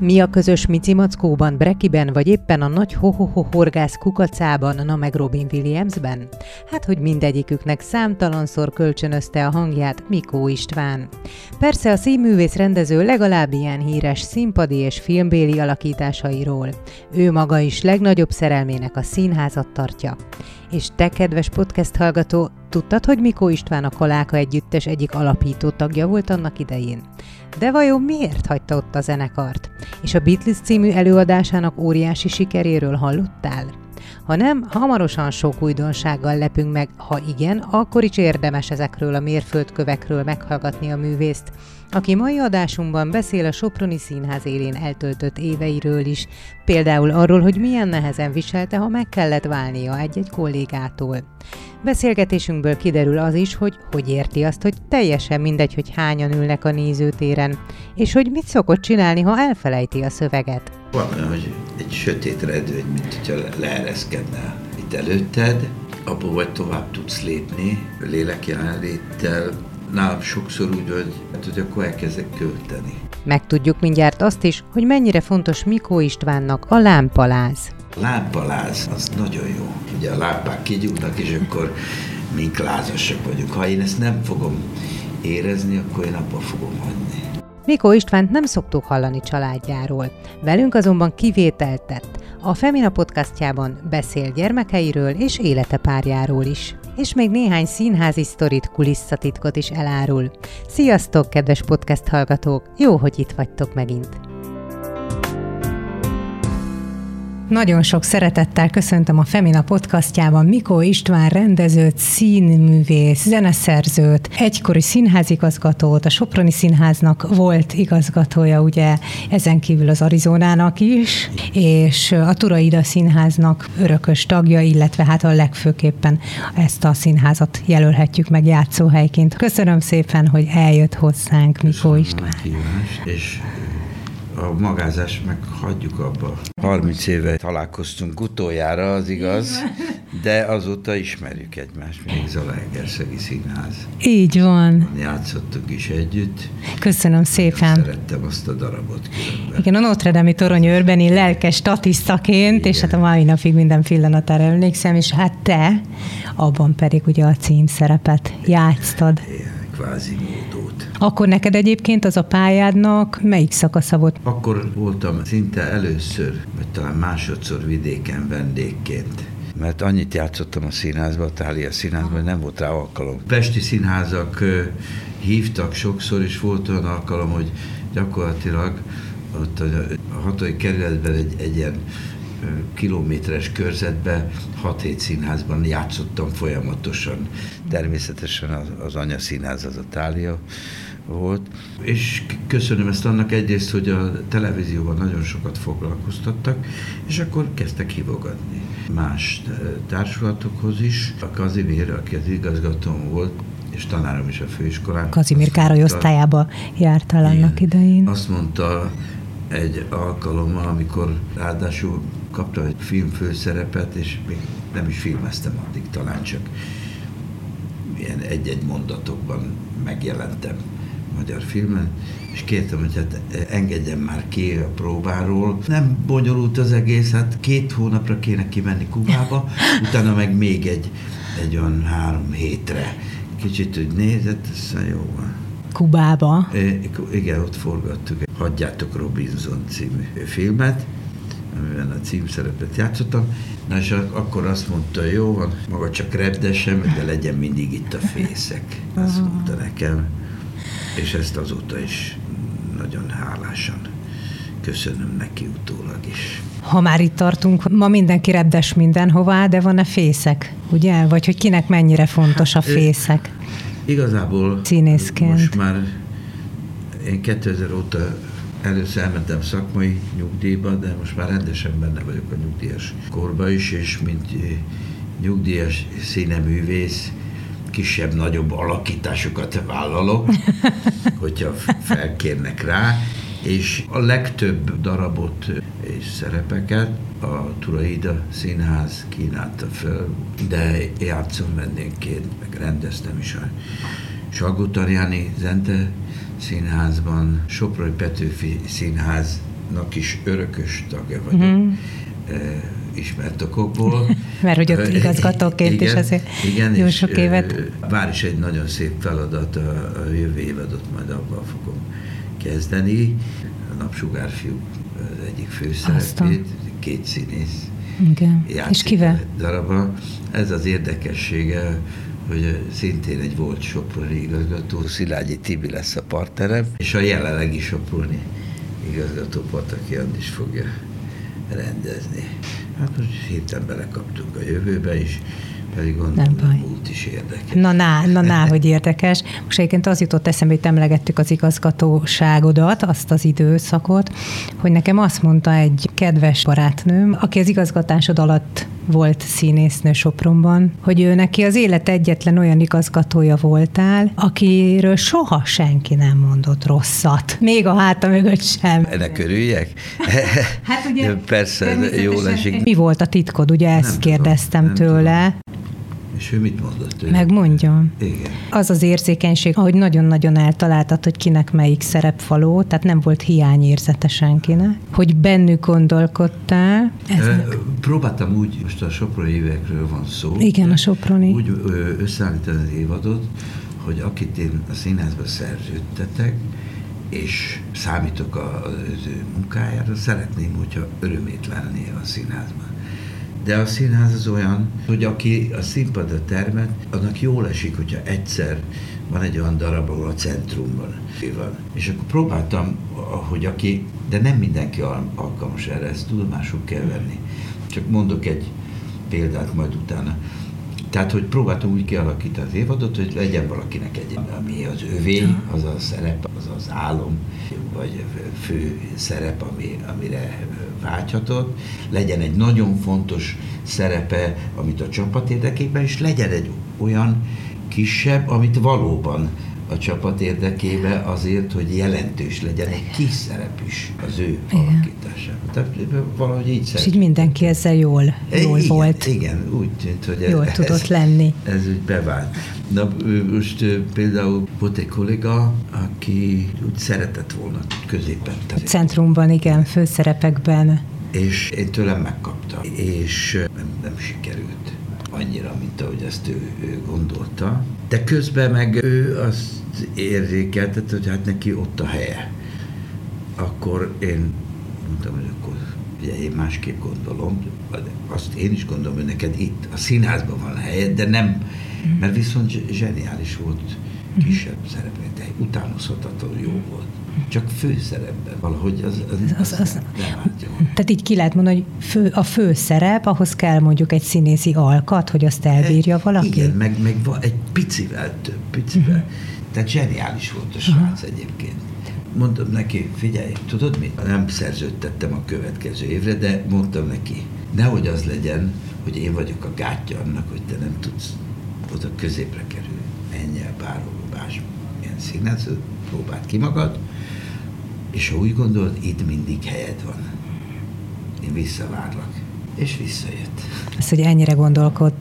Mi a közös Mici Mackóban, Brekiben, vagy éppen a nagy ho-ho-ho horgász kukacában, na meg Robin Williamsben? Hát, hogy mindegyiküknek számtalanszor kölcsönözte a hangját Mikó István. Persze a színművész rendező legalább ilyen híres színpadi és filmbéli alakításairól. Ő maga is legnagyobb szerelmének a színházat tartja. És te, kedves podcast hallgató, tudtad, hogy Mikó István a Kaláka Együttes egyik alapító tagja volt annak idején? De vajon miért hagyta ott a zenekart? És a Beatles című előadásának óriási sikeréről hallottál? Ha nem, hamarosan sok újdonsággal lepünk meg, ha igen, akkor is érdemes ezekről a mérföldkövekről meghallgatni a művészt, aki mai adásunkban beszél a Soproni Színház élén eltöltött éveiről is, például arról, hogy milyen nehezen viselte, ha meg kellett válnia egy-egy kollégától. Beszélgetésünkből kiderül az is, hogy hogy érti azt, hogy teljesen mindegy, hogy hányan ülnek a nézőtéren, és hogy mit szokott csinálni, ha elfelejti a szöveget. Van olyan, hogy egy sötét redőny, mint hogyha leereszkedne itt előtted, abból vagy tovább tudsz lépni, lélek jelenléttel, nálam sokszor úgy hogy, hát, hogy akkor elkezdek költeni. Megtudjuk mindjárt azt is, hogy mennyire fontos Mikó Istvánnak a lámpaláz. A lámpaláz az nagyon jó. Ugye a lámpák kigyúrnak, és akkor mink lázasak vagyunk. Ha én ezt nem fogom érezni, akkor én abba fogom hagyni. Mikó Istvánt nem szoktuk hallani családjáról. Velünk azonban kivételt tett. A Femina podcastjában beszél gyermekeiről és élete párjáról is. És még néhány színházi sztorit, kulisszatitkot is elárul. Sziasztok, kedves podcast hallgatók! Jó, hogy itt vagytok megint! Nagyon sok szeretettel köszöntöm a Femina podcastjában Mikó István rendezőt, színművész, zeneszerzőt, egykori színházigazgatót, a Soproni Színháznak volt igazgatója, ugye ezen kívül az Arizonának is, és a Turaida Színháznak örökös tagja, illetve hát a legfőképpen ezt a színházat jelölhetjük meg játszóhelyként. Köszönöm szépen, hogy eljött hozzánk Mikó István. És a magázás meg hagyjuk abba. 30 éve találkoztunk utoljára, az igaz, de azóta ismerjük egymást, még Zalaegerszegi Színház. Így van. Játszottunk is együtt. Köszönöm szépen. Szerettem azt a darabot különben. Igen, a Notre Dame torony őrbeni lelkes statisztaként, Igen. és hát a mai napig minden pillanatára emlékszem, és hát te abban pedig ugye a címszerepet játsztad. Igen, kvázi módót. Akkor neked egyébként az a pályádnak melyik szakasza volt? Akkor voltam szinte először, vagy talán másodszor vidéken vendégként mert annyit játszottam a színházban, a Tália színházban, hogy nem volt rá alkalom. Pesti színházak hívtak sokszor, és volt olyan alkalom, hogy gyakorlatilag ott a hatodik kerületben egy, egy ilyen kilométeres körzetben 6-7 színházban játszottam folyamatosan. Természetesen az, az anya színház az a Tália volt. És köszönöm ezt annak egyrészt, hogy a televízióban nagyon sokat foglalkoztattak, és akkor kezdtek hívogatni más társulatokhoz is. A Kazimír, aki az igazgatóm volt, és tanárom is a főiskolán. Kazimír Károly osztályába jártál annak idején. Azt mondta egy alkalommal, amikor ráadásul kaptam egy filmfőszerepet, és még nem is filmeztem addig, talán csak ilyen egy-egy mondatokban megjelentem magyar filmen, és kértem, hogy hát engedjem már ki a próbáról. Nem bonyolult az egész, hát két hónapra kéne kimenni Kubába, utána meg még egy, egy olyan három hétre. Kicsit úgy nézett, aztán jó van. Kubába? igen, ott forgattuk. Hagyjátok Robinson című filmet, amiben a címszerepet játszottam. Na és akkor azt mondta, jó van, maga csak repdessem, de legyen mindig itt a fészek. Azt mondta nekem és ezt azóta is nagyon hálásan köszönöm neki utólag is. Ha már itt tartunk, ma mindenki repdes mindenhová, de van-e fészek, ugye? Vagy hogy kinek mennyire fontos a hát, fészek? Igazából Színészként. most már én 2000 óta először elmentem szakmai nyugdíjba, de most már rendesen benne vagyok a nyugdíjas korba is, és mint nyugdíjas színeművész kisebb-nagyobb alakításokat vállalok, hogyha felkérnek rá, és a legtöbb darabot és szerepeket a Turaida Színház kínálta föl, de játszom vendégként, meg rendeztem is a Salgótarjáni Zente Színházban, Soproni Petőfi Színháznak is örökös tagja vagyok. Mm-hmm ismert okokból. Mert hogy ott igazgatóként igen, is azért igen, jó sok évet. Vár is egy nagyon szép feladat, a, a jövő évadot majd abban fogom kezdeni. A Napsugárfiú az egyik főszerepét, két színész. Igen. És kivel? Darabban. Ez az érdekessége, hogy szintén egy volt Soproni igazgató, Szilágyi Tibi lesz a partnerem, és a jelenlegi Soproni igazgató Pataki is fogja rendezni. Hát most héten belekaptunk a jövőbe is, pedig gondolom, nem baj. múlt is érdekes. Na, na, na, na hogy érdekes. Most egyébként az jutott eszembe, hogy emlegettük az igazgatóságodat, azt az időszakot, hogy nekem azt mondta egy kedves barátnőm, aki az igazgatásod alatt volt színésznő Sopronban, hogy ő neki az élet egyetlen olyan igazgatója voltál, akiről soha senki nem mondott rosszat. Még a háta mögött sem. Ennek örüljek? hát ugye... Persze, jó esik. Mi volt a titkod? Ugye ezt nem kérdeztem tudom, tőle. Tudom. És ő mit mondott? Ő? Megmondjon. Igen. Az az érzékenység, ahogy nagyon-nagyon eltaláltad, hogy kinek melyik szerep való, tehát nem volt hiányérzete senkinek, hogy bennük gondolkodtál. Ez e, próbáltam úgy, most a Soproni évekről van szó. Igen, a Soproni. Úgy összeállítani az évadot, hogy akit én a színházba szerződtetek, és számítok az ő munkájára, szeretném, hogyha örömét lenné a színházban. De a színház az olyan, hogy aki a színpadra termet, annak jól esik, hogyha egyszer van egy olyan darab, ahol a centrumban van. És akkor próbáltam, hogy aki, de nem mindenki alkalmas erre, ezt tudomásul kell venni. Csak mondok egy példát majd utána. Tehát, hogy próbáltam úgy kialakítani az évadot, hogy legyen valakinek egy, ami az övé, az a szerep, az az álom, vagy fő szerep, ami, amire vágyhatott, legyen egy nagyon fontos szerepe, amit a csapat érdekében, és legyen egy olyan kisebb, amit valóban a csapat érdekébe azért, hogy jelentős legyen egy kis szerep is az ő alakításában. Tehát valahogy így És így mindenki ezzel jól, jól igen, volt. Igen, úgy tűnt, hogy jól ez, tudott lenni. Ez úgy bevált. Na most például volt egy kolléga, aki úgy szeretett volna középen. A centrumban, igen, főszerepekben. És én tőlem megkapta, és nem, nem sikerült annyira, mint ahogy ezt ő, ő gondolta. De közben meg ő azt érzékeltette, hogy hát neki ott a helye. Akkor én mondtam, hogy akkor ugye én másképp gondolom, azt én is gondolom, hogy neked itt a színházban van helyed, de nem, mert viszont zseniális volt kisebb szerepet, de utánozhatatlan jó volt csak főszerepben valahogy az, az, az, az, az nem Tehát így ki lehet mondani, hogy fő, a főszerep, ahhoz kell mondjuk egy színészi alkat, hogy azt elbírja valaki? Igen, meg, meg egy picivel több, picivel. Uh-huh. Tehát zseniális volt a srác uh-huh. egyébként. Mondtam neki, figyelj, tudod mit? Nem szerződtettem a következő évre, de mondtam neki, nehogy az legyen, hogy én vagyok a gátja annak, hogy te nem tudsz oda középre kerülni. Menj el bárhol, bás, ilyen színező, próbáld ki magad, és ha úgy gondolod, itt mindig helyed van. Én visszavárlak. És visszajött. Ez, hogy ennyire gondolkod,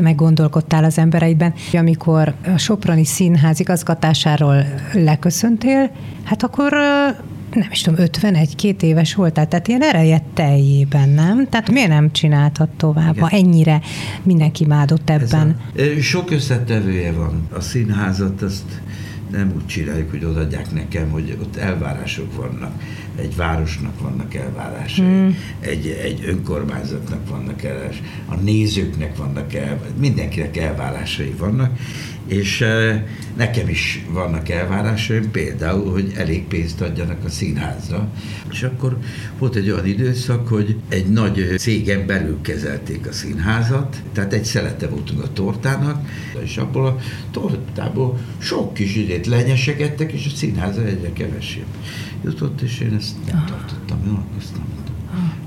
meg gondolkodtál az embereidben, hogy amikor a Soproni Színház igazgatásáról leköszöntél, hát akkor nem is tudom, 51-2 éves voltál, tehát ilyen ereje teljében, nem? Tehát miért nem csináltad tovább, Igen. ha ennyire mindenki imádott ebben? A, sok összetevője van. A színházat azt nem úgy csináljuk, hogy odaadják nekem, hogy ott elvárások vannak. egy városnak vannak elvárásai, mm. egy, egy önkormányzatnak vannak elvárásai, a nézőknek vannak elvárásai, mindenkinek elvárásai vannak, és nekem is vannak elvárásaim, például, hogy elég pénzt adjanak a színházra. És akkor volt egy olyan időszak, hogy egy nagy cégen belül kezelték a színházat, tehát egy szelete voltunk a tortának, és abból a tortából sok kis időt lenyesegettek, és a színházra egyre kevesebb jutott, és én ezt nem tartottam, jó, azt nem mondtam.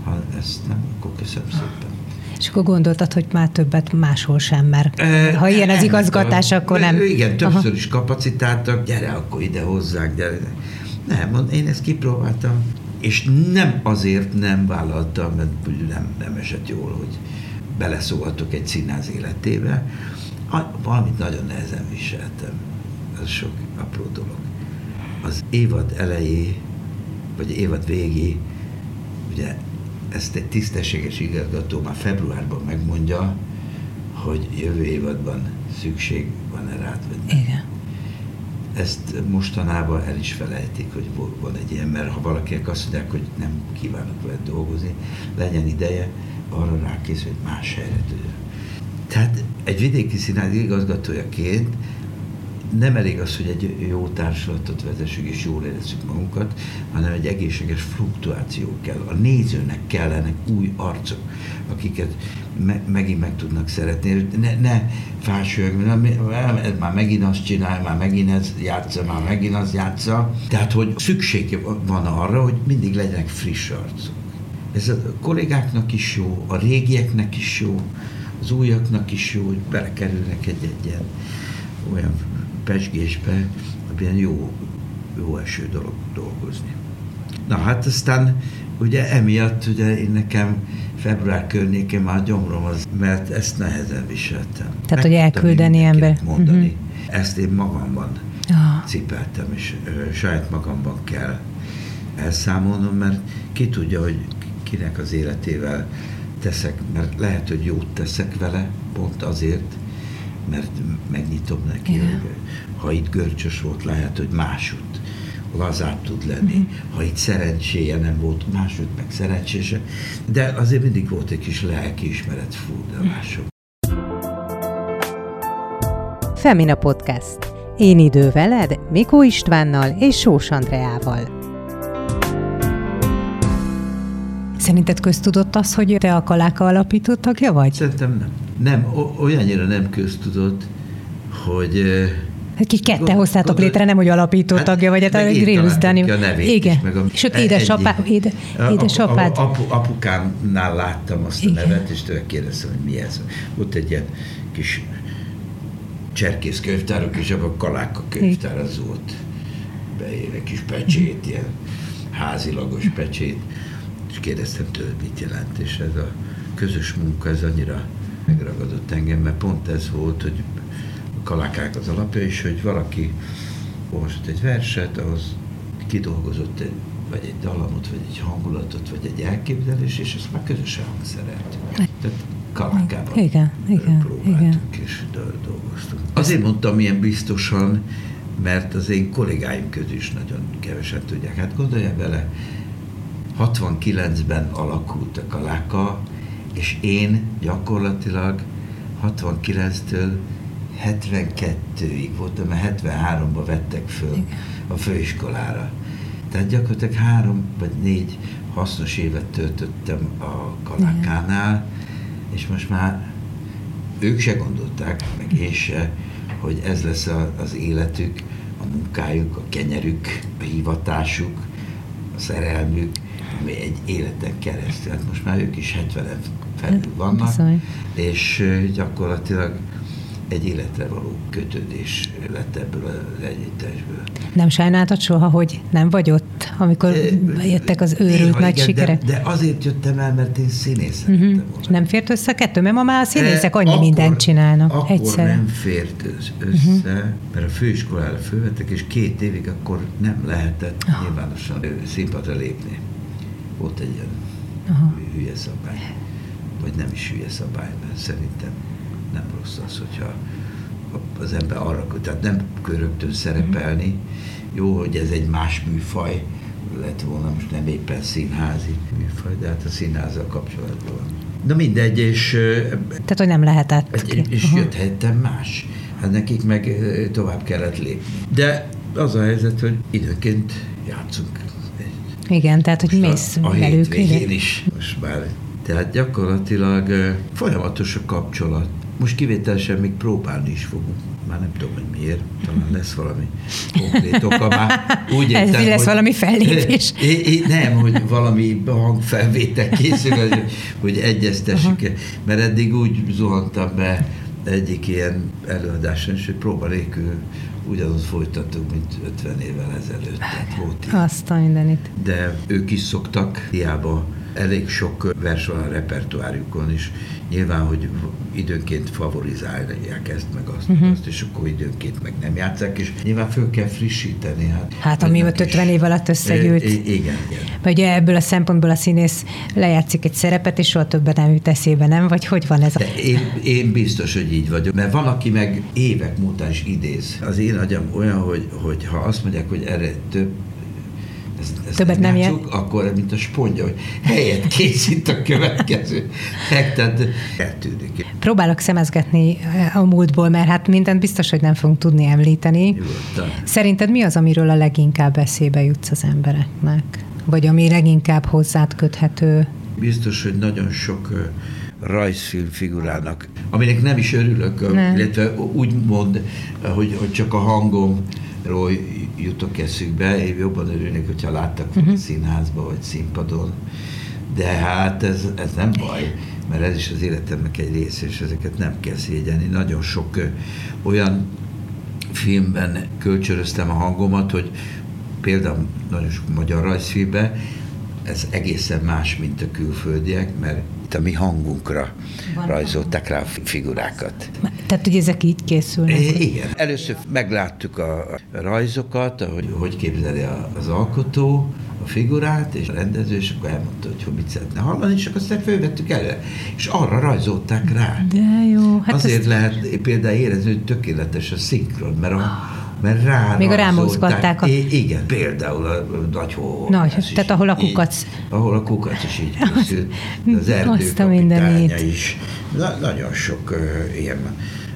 Ha ezt nem, akkor köszönöm szépen. És akkor gondoltad, hogy már többet máshol sem, mert e, ha ilyen az igazgatás, akkor nem. Igen, többször Aha. is kapacitáltak, gyere akkor ide hozzák, gyere. Nem, én ezt kipróbáltam, és nem azért nem vállaltam, mert nem, nem esett jól, hogy beleszólhatok egy színház életébe, valamit nagyon nehezen viseltem. Ez sok apró dolog. Az évad elejé, vagy évad végé, ugye ezt egy tisztességes igazgató már februárban megmondja, hogy jövő évadban szükség van-e rád, vagy nem. Igen. Ezt mostanában el is felejtik, hogy van egy ilyen, mert ha valakinek azt mondják, hogy nem kívánok veled dolgozni, legyen ideje, arra rákész, hogy más helyre tudja. Tehát egy vidéki színház igazgatójaként nem elég az, hogy egy jó társulatot vezessük és jól érezzük magunkat, hanem egy egészséges fluktuáció kell. A nézőnek kellenek új arcok, akiket me- megint meg tudnak szeretni. Ne, ne fásők, ez már megint azt csinál, már megint ez játsza, már megint az játsza. Tehát, hogy szükség van arra, hogy mindig legyenek friss arcok. Ez a kollégáknak is jó, a régieknek is jó, az újaknak is jó, hogy belekerülnek egy-egy olyan pesgésbe, ilyen jó, jó eső dolog dolgozni. Na hát aztán ugye emiatt ugye én nekem február környékén már gyomrom az, mert ezt nehezen viseltem. Tehát, Meg hogy elküldeni ember. Mondani. Uh-huh. Ezt én magamban uh. cipeltem, és ö, saját magamban kell elszámolnom, mert ki tudja, hogy kinek az életével teszek, mert lehet, hogy jót teszek vele, pont azért, mert megnyitom neki. Igen. Ha itt görcsös volt, lehet, hogy másút lazább tud lenni. Uh-huh. Ha itt szerencséje nem volt, máshogy meg szerencsése. De azért mindig volt egy kis lelkiismeret furdalásom. Femina Podcast. Én idő veled, Mikó Istvánnal és Sós Andreával. Szerinted köztudott az, hogy te a Kaláka alapító tagja vagy? Szerintem nem. Nem, olyannyira nem köztudott, hogy Kik kette gond, hoztátok gondol, létre, nem hogy alapító hát, tagja vagy, hát a Grillus Dani. Igen, is, meg a, ott édesapá, éde, édesapád. Apu, apukámnál láttam azt Igen. a nevet, és tőle kérdeztem, hogy mi ez. Ott egy ilyen kis cserkész könyvtárok, és abban a kaláka könyvtár az volt. Beér kis pecsét, ilyen házilagos pecsét és kérdeztem tőle, mit jelent, és ez a közös munka, ez annyira megragadott engem, mert pont ez volt, hogy a kalákák az alapja is, hogy valaki olvasott egy verset, ahhoz kidolgozott egy, vagy egy dalamot, vagy egy hangulatot, vagy egy elképzelés, és ezt már közösen hangszerelt. Tehát kalákában igen, igen, próbáltunk igen. és dolgoztunk. Azért mondtam ilyen biztosan, mert az én kollégáim közül is nagyon kevesen tudják. Hát gondolja bele, 69-ben alakult a Kaláka, és én gyakorlatilag 69-től 72-ig voltam, mert 73-ban vettek föl a főiskolára. Tehát gyakorlatilag három vagy négy hasznos évet töltöttem a Kalákánál, és most már ők se gondolták, meg én se, hogy ez lesz az életük, a munkájuk, a kenyerük, a hivatásuk, a szerelmük, egy életen keresztül, hát most már ők is 70 felül vannak, Viszony. és gyakorlatilag egy életre való kötődés lett ebből az együttesből. Nem sajnáltad soha, hogy nem vagy ott, amikor e, jöttek az őrült nagy igen, sikerek? De, de azért jöttem el, mert én színész uh-huh. volna. Nem fért össze a kettő, mert ma már a színészek annyi akkor, mindent csinálnak akkor egyszerre. nem fért össze, uh-huh. mert a főiskolára fölvettek, és két évig akkor nem lehetett uh-huh. nyilvánosan színpadra lépni volt egy ilyen Aha. hülye szabály. Vagy nem is hülye szabály, mert szerintem nem rossz az, hogyha az ember arra, tehát nem rögtön szerepelni. Jó, hogy ez egy más műfaj, lett volna, most nem éppen színházi műfaj, de hát a színházzal kapcsolatban van. Na mindegy, és... Tehát, hogy nem lehetett. És uh-huh. jött helyettem más. Hát nekik meg tovább kellett lépni. De az a helyzet, hogy időnként játszunk. Igen, tehát, hogy mész a, a velük. A is most már. Tehát gyakorlatilag folyamatos a kapcsolat. Most kivételesen még próbálni is fogunk már nem tudom, hogy miért, talán lesz valami konkrét oka, már úgy értem, Ez lesz hogy, valami fellépés. É, é, nem, hogy valami hangfelvétel készül, hogy, hogy egyeztessük, uh-huh. mert eddig úgy zuhantam be egyik ilyen előadáson, és hogy próba nélkül ugyanaz folytatunk, mint 50 évvel ezelőtt. Tehát volt Azt a mindenit. De ők is szoktak, hiába elég sok vers van a repertoárjukon is. Nyilván, hogy időnként favorizálják ezt, meg azt, uh-huh. azt, és akkor időnként meg nem játszák, és nyilván föl kell frissíteni. Hát, hát ami ott 50 év alatt összegyűlt. Igen, igen. Vagy ugye ebből a szempontból a színész lejátszik egy szerepet, és soha többet nem jut eszébe, nem? Vagy hogy van ez? A... én, én biztos, hogy így vagyok, mert van, aki meg évek múltán is idéz. Az én agyam olyan, hogy, hogy ha azt mondják, hogy erre több ezt, ezt Többet nem játszuk, akkor mint a spondja, hogy helyet készít a következő. Tehát eltűnik. Próbálok szemezgetni eh, a múltból, mert hát mindent biztos, hogy nem fogunk tudni említeni. Jó, Szerinted mi az, amiről a leginkább eszébe jutsz az embereknek? Vagy ami leginkább hozzád köthető? Biztos, hogy nagyon sok rajzfilm figurának, aminek nem is örülök, nem. illetve úgy mond, hogy, hogy csak a hangomról jutok eszükbe, én jobban örülnék, hogyha láttak uh-huh. színházba vagy színpadon, de hát ez, ez nem baj, mert ez is az életemnek egy része, és ezeket nem kell szégyenni. Nagyon sok olyan filmben kölcsöröztem a hangomat, hogy például nagyon sok magyar rajzfilmben ez egészen más, mint a külföldiek, mert itt a mi hangunkra Van rajzolták rá a figurákat. Tehát, hogy ezek így készülnek? É, igen. Először megláttuk a rajzokat, hogy hogy képzeli az alkotó, a figurát, és a rendező, és akkor elmondta, hogy, hogy mit szeretne hallani, és akkor aztán fölvettük elő, és arra rajzolták rá. De jó. Hát Azért ezt... lehet például érezni, hogy tökéletes a szinkron, mert a, mert rá Még rámozgatták. A... igen, például a nagy hó. Nagy, tehát ahol a kukac. Így, ahol a kukac is így készült. Az erdőkapitánya is. Na, nagyon sok uh, ilyen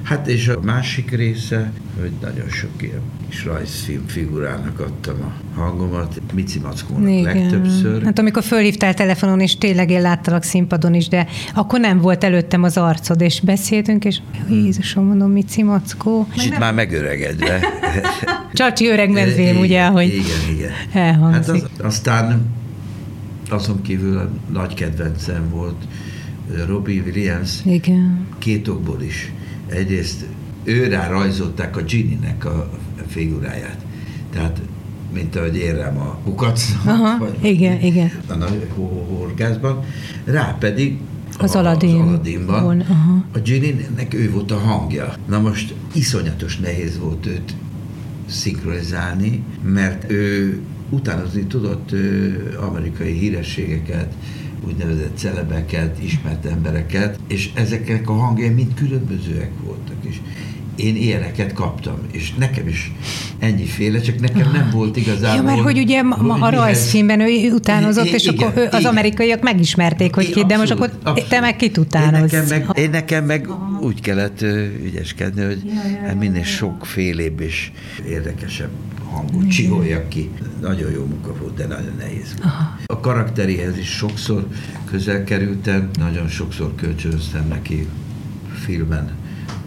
Hát és a másik része, hogy nagyon sok ilyen kis rajzfilm figurának adtam a hangomat, Mici Mackónak Igen. legtöbbször. Hát amikor fölhívtál telefonon, és tényleg én láttalak színpadon is, de akkor nem volt előttem az arcod, és beszéltünk, és Jézusom, mondom, Mici Mackó. És itt már megöregedve. Csacsi öreg medvém, ugye, hogy Igen, igen. elhangzik. Hát az, aztán azon kívül a nagy kedvencem volt Robbie Williams. Igen. Két okból is egyrészt őrá rajzolták a Ginny-nek a figuráját. Tehát mint ahogy érem a kukac. Aha, vagy, igen, igen. A nagy horgászban. Rá pedig az, Aladdin. az Aladdinban. A Ginny-nek ő volt a hangja. Na most iszonyatos nehéz volt őt szinkronizálni, mert ő utánozni tudott ő, amerikai hírességeket, úgynevezett celebeket, ismert embereket, és ezeknek a hangjai mind különbözőek voltak. És én ilyeneket kaptam, és nekem is ennyiféle, csak nekem nem volt igazából... Ja, mert hogy ugye ma, a rajzfilmben ő utánozott, és igen, akkor ő, az igen. amerikaiak megismerték, hogy ki, de most akkor abszolút. te meg kit utánoz. Én nekem meg, én nekem meg úgy kellett ügyeskedni, hogy ja, ja, ja, minél sokfélébb és érdekesebb hangot csiholjak ki. Nagyon jó munka volt, de nagyon nehéz volt. Aha. A karakteréhez is sokszor közel kerültem, nagyon sokszor kölcsönöztem neki filmen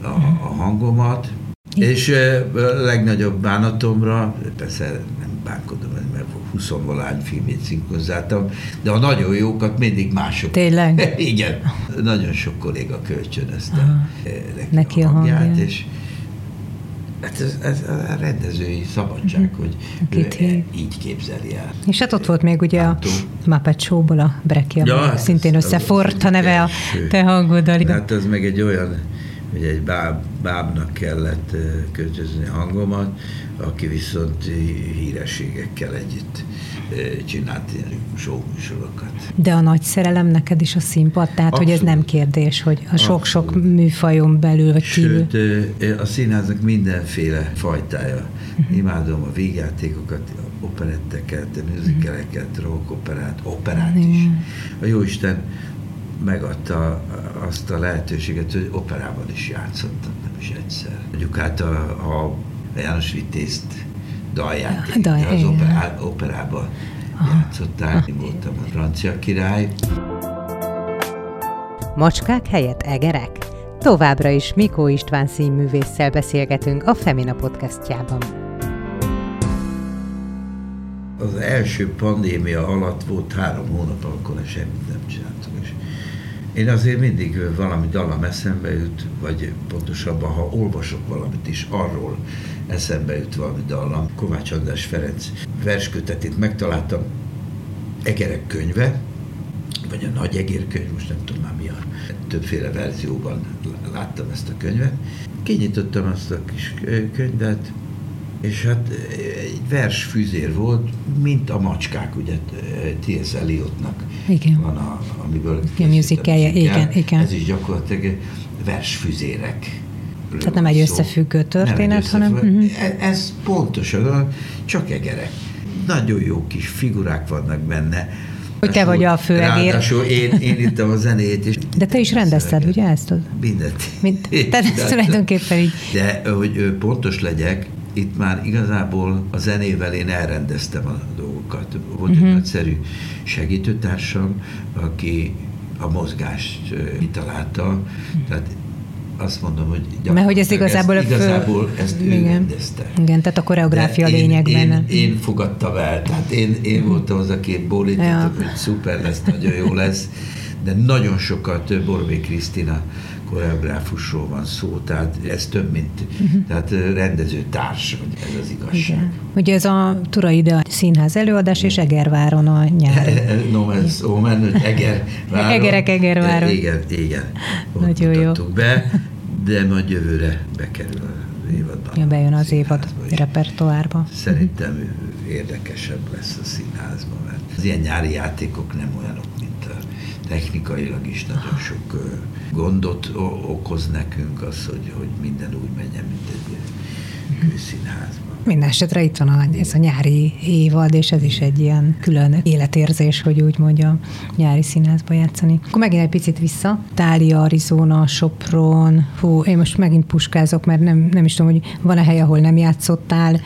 a, a hangomat, és a legnagyobb bánatomra, persze nem bánkodom, mert 20 valány filmét szinkronizáltam, de a nagyon jókat mindig mások. Tényleg? Igen. Nagyon sok kolléga kölcsönözte neki, neki a hangját, hangját. és Hát ez, ez a rendezői szabadság, uh-huh. hogy Kit ő így képzeli el. És hát ott volt még ugye a Muppet Show-ból a Breki, ja, hát szintén összefort a neve a te hangoddal. Hát ez meg egy olyan, hogy egy báb, bábnak kellett költözni hangomat, aki viszont hírességekkel együtt csinált ilyen showműsorokat. De a nagy szerelem neked is a színpad, tehát Abszolút. hogy ez nem kérdés, hogy a sok-sok műfajon belül vagy kívül. Sőt, a színháznak mindenféle fajtája. Uh-huh. Imádom a végjátékokat, a operetteket, a musicaleket, rock operát, operát uh-huh. is. A Jóisten megadta azt a lehetőséget, hogy operában is játszottam, nem is egyszer. Mondjuk hát a, a János Vitézt dalját, Dal, az operá, operában Aha. játszották. Én voltam a francia király. Macskák helyett egerek? Továbbra is Mikó István színművésszel beszélgetünk a Femina podcastjában. Az első pandémia alatt volt három hónap, akkor semmit nem csináltunk. És én azért mindig valami dallam eszembe jut, vagy pontosabban, ha olvasok valamit is arról, eszembe jut valami dallam. Kovács András Ferenc verskötetét megtaláltam, Egerek könyve, vagy a Nagy Egér könyv, most nem tudom már mi a többféle verzióban láttam ezt a könyvet. Kinyitottam azt a kis könyvet, és hát egy versfűzér volt, mint a macskák, ugye T.S. Eliotnak igen. van, a, amiből a musicalje, igen, igen. Ez is gyakorlatilag versfűzérek tehát nem egy összefüggő történet, egy hanem... Uh-huh. Ez pontosan, csak egerek. Nagyon jó kis figurák vannak benne. Hogy te vagy a főegér. Ráadásul én, én ittem a zenét. És De te is rendezted, ugye ezt? Mindent. Mind, tehát ez tulajdonképpen így. De hogy pontos legyek, itt már igazából a zenével én elrendeztem a dolgokat. Volt uh-huh. egy mhm. nagyszerű segítőtársam, aki a mozgást kitalálta, tehát azt mondom, hogy Mert hogy ez igazából, ezt, igazából ezt ő igen. rendezte. Igen, tehát a koreográfia én, lényeg én. Én fogadtam el, tehát én, én voltam az, aki bólítottam, ja. hogy szuper lesz, nagyon jó lesz, de nagyon sokat Borbé Krisztina koreográfusról van szó, tehát ez több, mint uh-huh. tehát rendező társ, ez az igazság. Igen. Ugye ez a Turaide Színház előadás, és Egerváron a nyár. no, ez Omen, Egerváron. Egerek Egerváron. Igen, igen. Nagyon jó. be, de majd jövőre bekerül az évadban. Ja, bejön az évad repertoárba. Szerintem érdekesebb lesz a színházban, mert az ilyen nyári játékok nem olyanok, mint a technikailag is nagyon sok gondot okoz nekünk az, hogy, hogy minden úgy menjen, mint egy kőszínházban. Minden esetre itt van a, ez a nyári évad, és ez is egy ilyen külön életérzés, hogy úgy mondja, nyári színházba játszani. Akkor megint egy picit vissza. Tália, Arizona, Sopron. Hú, én most megint puskázok, mert nem, nem is tudom, hogy van-e hely, ahol nem játszottál.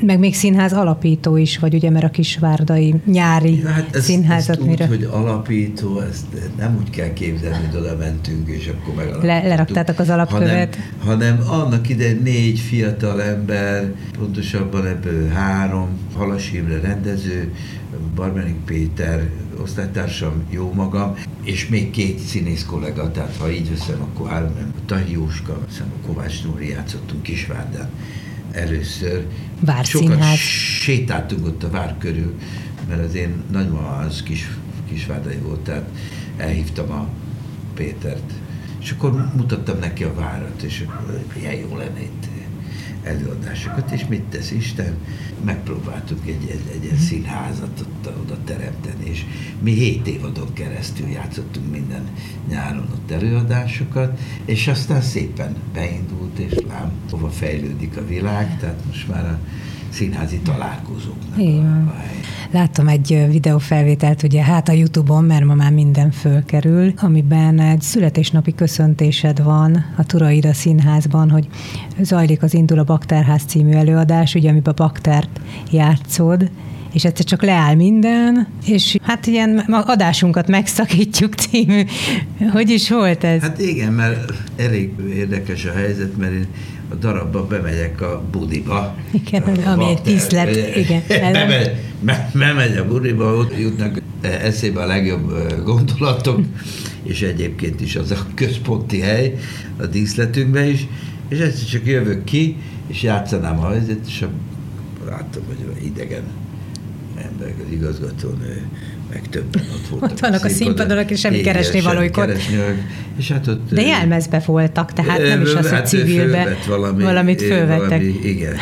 Meg még színház alapító is vagy, ugye, mert a kisvárdai nyári ja, hát ezt, színházat. Ezt mire... úgy, hogy alapító, ezt nem úgy kell képzelni, hogy oda mentünk, és akkor megalapítottuk. Le, leraktátok az alapkövet. Hanem, hanem annak ide négy fiatal ember, pont pontosabban ebből három, Halas Imre rendező, Barbenik Péter, osztálytársam, jó magam, és még két színész kollega, tehát ha így veszem, akkor három, nem, a Tahi Jóska, a Kovács Nóri játszottunk Kisvárdán először. Várszínház. Sokat sétáltunk ott a vár körül, mert az én nagymama az kis, kisvárdai volt, tehát elhívtam a Pétert, és akkor mutattam neki a várat, és milyen jó lenne itt előadásokat, és mit tesz Isten? Megpróbáltuk egy, egy, egy, egy színházat ott, oda teremteni, és mi hét évadon keresztül játszottunk minden nyáron ott előadásokat, és aztán szépen beindult, és lám, hova fejlődik a világ, tehát most már a színházi találkozóknak Igen. Láttam egy videófelvételt, ugye hát a Youtube-on, mert ma már minden fölkerül, amiben egy születésnapi köszöntésed van a Turaida Színházban, hogy zajlik az Indul a Bakterház című előadás, ugye amiben a Baktert játszod, és egyszer csak leáll minden, és hát ilyen adásunkat megszakítjuk című. Hogy is volt ez? Hát igen, mert elég érdekes a helyzet, mert én a darabba bemegyek a budiba. Igen, a ami egy tisztlet. Igen. Bemegy, bemegy a budiba, ott jutnak eszébe a legjobb gondolatok, és egyébként is az a központi hely a díszletünkben is, és egyszer csak jövök ki, és játszanám a helyzet, és látom, hogy idegen ember, az igazgatónő, meg többen ott voltak. Ott vannak a, színpadon, akik semmi keresni valójukot. és hát ott, De jelmezbe voltak, tehát nem is az, hogy hát civilbe valami, valamit fölvettek. Valami, igen.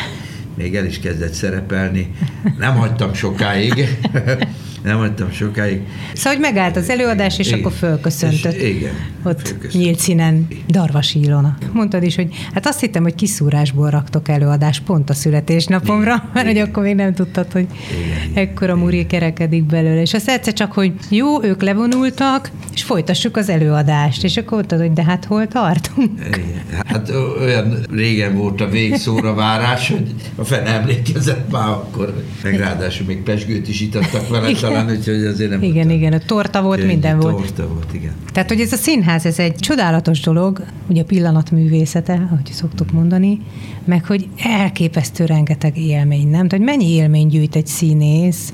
még el is kezdett szerepelni. Nem hagytam sokáig. nem hagytam sokáig. Szóval, hogy megállt az előadás, és igen. akkor fölköszöntött. És igen. Ott fölköszönt. nyílt színen Darvasi Ilona. Mondtad is, hogy hát azt hittem, hogy kiszúrásból raktok előadást pont a születésnapomra, igen. mert hogy akkor még nem tudtad, hogy igen. ekkora muri kerekedik belőle. És azt egyszer csak, hogy jó, ők levonultak, és folytassuk az előadást. És akkor mondtad, hogy de hát hol tartunk? Igen. Hát olyan régen volt a végszóra várás, hogy a fene emlékezett már akkor, meg ráadásul még pesgőt is itattak vele, talán, úgyhogy azért nem Igen, igen, a torta volt, minden torta volt. Torta volt, igen. Tehát, hogy ez a színház, ez egy csodálatos dolog, ugye a pillanatművészete, ahogy szoktuk mondani, meg hogy elképesztő rengeteg élmény, nem? Tehát, hogy mennyi élmény gyűjt egy színész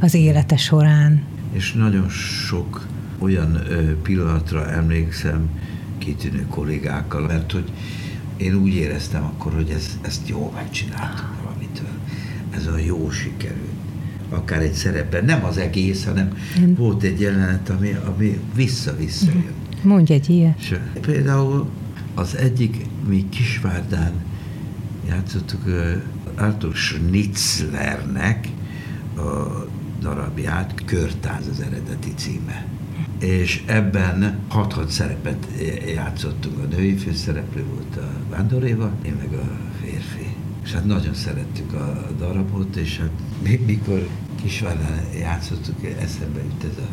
az élete során. És nagyon sok olyan pillanatra emlékszem kitűnő kollégákkal, mert hogy én úgy éreztem akkor, hogy ez, ezt jól megcsináltuk valamitől. Ez a jó sikerült akár egy szerepben, nem az egész, hanem mm. volt egy jelenet, ami, ami vissza-vissza jön. Mondj egy ilyet. És például az egyik, mi Kisvárdán játszottuk uh, Arthur Schnitzlernek a darabját, Körtáz az eredeti címe. És ebben 6-6 szerepet játszottunk. A női főszereplő volt a Vándoréva, én meg a férfi. És hát nagyon szerettük a darabot, és hát mikor Kisvárdán játszottuk, eszembe jut ez a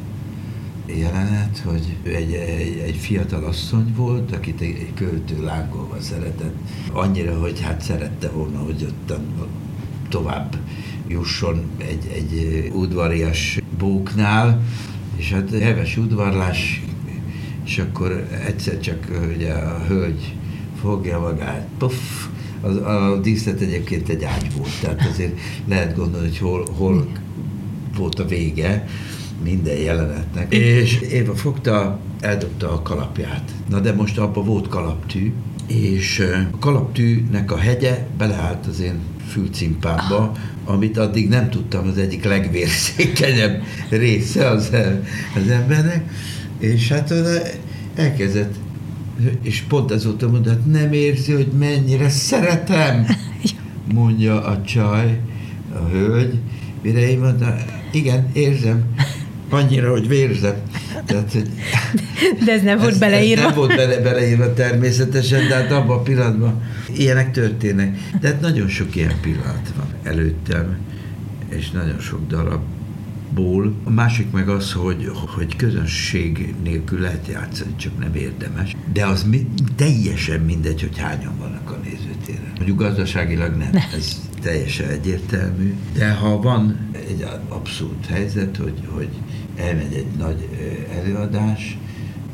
jelenet, hogy ő egy, egy, egy fiatal asszony volt, akit egy költő lángolva szeretett. Annyira, hogy hát szerette volna, hogy ott tovább jusson egy, egy udvarias bóknál, és hát heves udvarlás, és akkor egyszer csak ugye a hölgy fogja magát, puff, az, a díszlet egyébként egy ágy volt, tehát azért lehet gondolni, hogy hol, hol volt a vége minden jelenetnek. És Éva fogta, eldobta a kalapját. Na de most abban volt kalaptű, és a kalaptűnek a hegye beleállt az én fülcimpámba, amit addig nem tudtam, az egyik legvérzékenyebb része az, az embernek, és hát elkezdett és pont azóta mondta, hát nem érzi, hogy mennyire szeretem, mondja a csaj, a hölgy, mire én mondta, igen, érzem, annyira, hogy vérzem. Tehát, hogy de ez nem volt ez, beleírva. Ez nem volt bele, beleírva természetesen, de hát abban a pillanatban ilyenek történnek. De hát nagyon sok ilyen pillanat van előttem, és nagyon sok darab ból. A másik meg az, hogy, hogy közönség nélkül lehet játszani, csak nem érdemes. De az mi, teljesen mindegy, hogy hányan vannak a nézőtéren. Mondjuk gazdaságilag nem, ez teljesen egyértelmű. De ha van egy abszolút helyzet, hogy, hogy elmegy egy nagy előadás,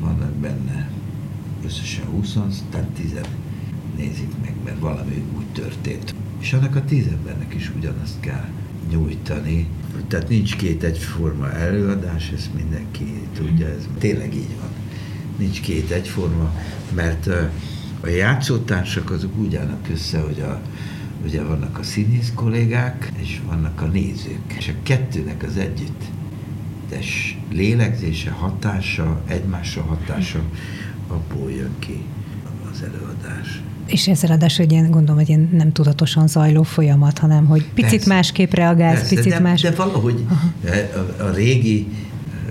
vannak benne összesen 20 tehát 10 nézik meg, mert valami úgy történt. És annak a tíz embernek is ugyanazt kell nyújtani, tehát nincs két egyforma előadás, ezt mindenki tudja, ez tényleg így van. Nincs két egyforma, mert a játszótársak azok úgy állnak össze, hogy a, ugye vannak a színész kollégák, és vannak a nézők. És a kettőnek az együttes lélegzése, hatása, egymásra hatása, abból jön ki az előadás. És ez ráadásul egy ilyen, gondolom, hogy ilyen nem tudatosan zajló folyamat, hanem hogy picit Persze. másképp reagálsz, Persze, picit de, más. De valahogy a, a régi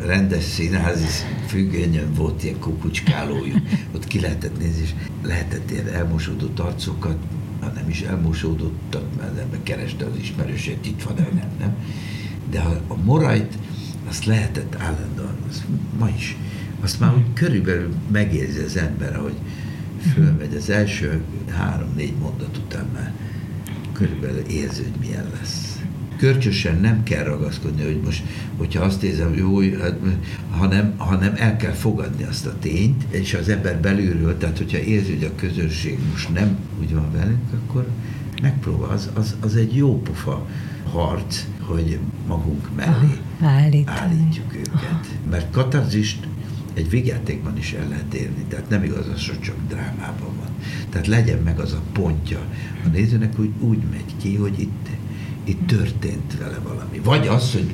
rendes színházi függönyen volt ilyen kukucskálójuk, ott ki lehetett nézni, és lehetett ilyen elmosódott arcokat, ha nem is elmosódottak, mert ebben kereste az ismerősét, itt van, nem, nem. De ha a morajt, azt lehetett állandóan, az ma is, azt már úgy körülbelül megérzi az ember, hogy fölmegy az első három-négy mondat után már körülbelül érzi, hogy milyen lesz. Körcsösen nem kell ragaszkodni, hogy most, hogyha azt érzem, jó, hát, hanem, hanem el kell fogadni azt a tényt, és az ember belülről, tehát hogyha érzi, hogy a közönség most nem úgy van velünk, akkor megpróbál, az, az, az egy jó pofa harc, hogy magunk mellé Állítani. állítjuk őket. Aha. Mert katarzist egy végjátékban is el lehet érni, tehát nem igaz az, hogy csak drámában van. Tehát legyen meg az a pontja a nézőnek, hogy úgy megy ki, hogy itt, itt történt vele valami. Vagy az, hogy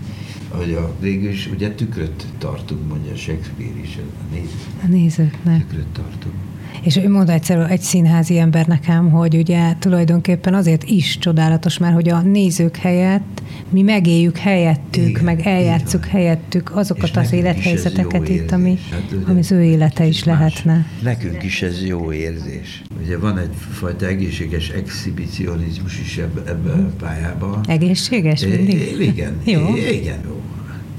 hogy a, végül is ugye tükröt tartunk, mondja Shakespeare is, a nézőknek. A nézőknek. Tükröt tartunk. És ő mondta egyszer egy színházi ember nekem, hogy ugye tulajdonképpen azért is csodálatos, mert hogy a nézők helyett mi megéljük helyettük, Igen, meg eljátszuk helyettük azokat az élethelyzeteket itt, ami, hát, ami az ő élete is más. lehetne. Nekünk is ez jó érzés. Ugye van egyfajta egészséges exhibicionizmus is ebben ebbe a pályában. Egészséges mindig? igen. Jó. Igen, jó.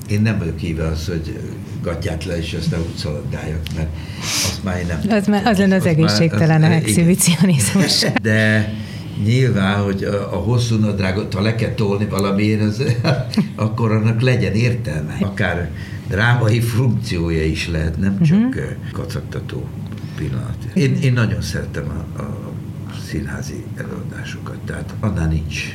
Én nem vagyok híve az, hogy gatyát le, és aztán úgy szaladgáljak, mert azt már én nem... Az, már, az lenne az, az egészségtelen az, exhibicionizmus. De nyilván, hogy a, a hosszú nadrágot, ha le kell tolni valamiért, az, akkor annak legyen értelme. Akár drámai funkciója is lehet, nem csak uh-huh. kacagtató pillanat. Én, én nagyon szeretem a, a színházi előadásokat, tehát annál nincs.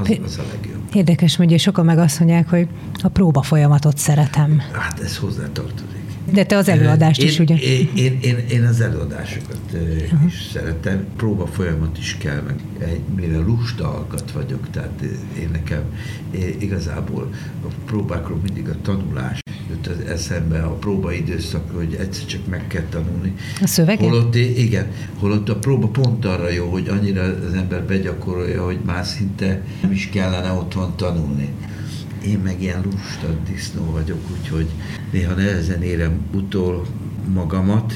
Az, az a legjobb. Érdekes, hogy sokan meg azt mondják, hogy a próba folyamatot szeretem. Hát ez hozzá tartozik. De te az előadást én, is, ugye? Én, én, én, én az előadásokat uh-huh. is szeretem. Próba folyamat is kell, meg egy, mivel lusta alkat vagyok, tehát én nekem én igazából a próbákról mindig a tanulás jut az eszembe a próbaidőszak, hogy egyszer csak meg kell tanulni. A szöveget? Holott, igen, holott a próba pont arra jó, hogy annyira az ember begyakorolja, hogy már szinte nem is kellene otthon tanulni. Én meg ilyen lusta disznó vagyok, úgyhogy néha nehezen érem utol magamat,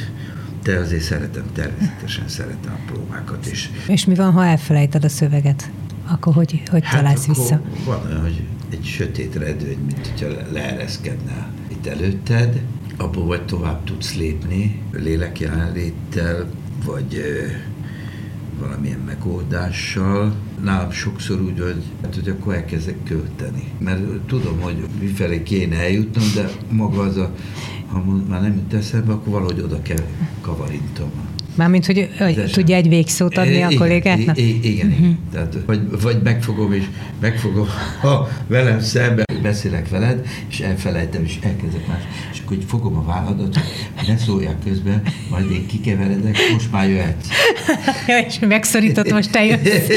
de azért szeretem, természetesen szeretem a próbákat is. És mi van, ha elfelejted a szöveget? Akkor hogy, hogy hát találsz vissza? Van olyan, hogy egy sötét redőny, mint hogyha leereszkedne itt előtted, abból vagy tovább tudsz lépni lélek jelenléttel, vagy valamilyen megoldással. Nálam sokszor úgy, hogy, hát, hogy akkor elkezdek költeni. Mert tudom, hogy mifelé kéne eljutnom, de maga az a, ha már nem jut eszembe, akkor valahogy oda kell kavarintom. Mármint, hogy, hogy tudja egy végszót adni igen, a kollégáknak? Igen, igen. Uh-huh. Tehát, vagy, vagy megfogom, és megfogom, ha velem szemben beszélek veled, és elfelejtem, és elkezdek más, és akkor fogom a válladat, hogy ne szólják közben, majd én kikeveredek, most már jöhetsz. ja, és megszorított, most te jössz.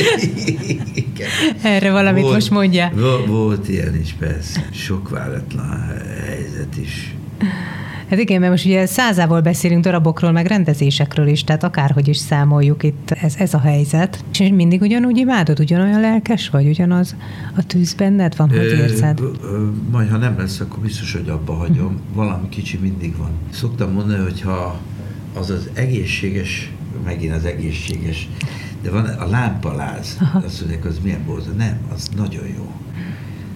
igen. Erre valamit volt, most mondja. Volt, volt ilyen is, persze. Sok váratlan helyzet is. Hát igen, mert most ugye százával beszélünk darabokról, meg rendezésekről is, tehát akárhogy is számoljuk itt, ez, ez a helyzet. És mindig ugyanúgy imádod, ugyanolyan lelkes vagy, ugyanaz a tűz benned van, hogy érzed? Majd ha nem lesz, akkor biztos, hogy abba hagyom. Uh-huh. Valami kicsi mindig van. Szoktam mondani, hogy ha az az egészséges, megint az egészséges, de van a lámpaláz, Aha. azt mondják, az milyen borzó. Nem, az nagyon jó.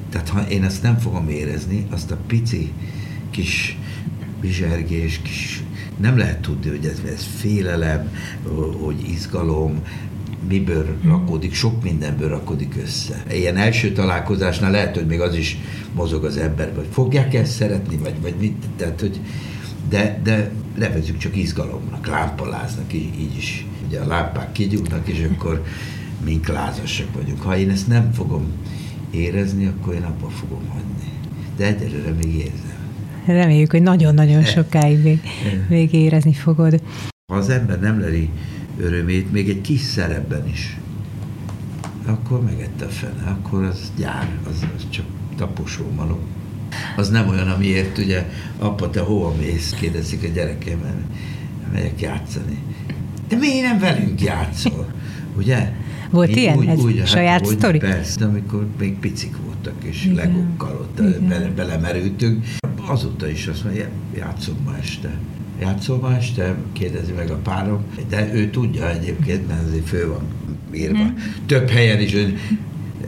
Tehát ha én ezt nem fogom érezni, azt a pici kis bizsergés, kis, nem lehet tudni, hogy ez, ez félelem, hogy izgalom, miből rakódik, sok mindenből rakódik össze. Ilyen első találkozásnál lehet, hogy még az is mozog az ember, vagy fogják ezt szeretni, vagy, vagy mit, tehát, hogy de, de nevezzük csak izgalomnak, lámpaláznak, így, így is. Ugye a lámpák kigyúrnak, és akkor mink lázasak vagyunk. Ha én ezt nem fogom érezni, akkor én abba fogom hagyni. De egyelőre még érzem. Reméljük, hogy nagyon-nagyon sokáig még, még érezni fogod. Ha az ember nem leli örömét, még egy kis szerepben is, akkor megette a fene, akkor az gyár, az, az csak taposó malom. Az nem olyan, amiért ugye, apa, te hova mész, kérdezik a gyerekem, megyek játszani. De miért nem velünk játszol? Ugye? Volt Mi, ilyen? Úgy, ez úgy, saját hát, sztori? Persze, amikor még picik voltak, és Igen. legókkal ott bele, belemerültünk azóta is azt mondja, játszom ma este. Játszom ma este, kérdezi meg a párom, de ő tudja egyébként, mert azért fő van írva. Hmm. Több helyen is,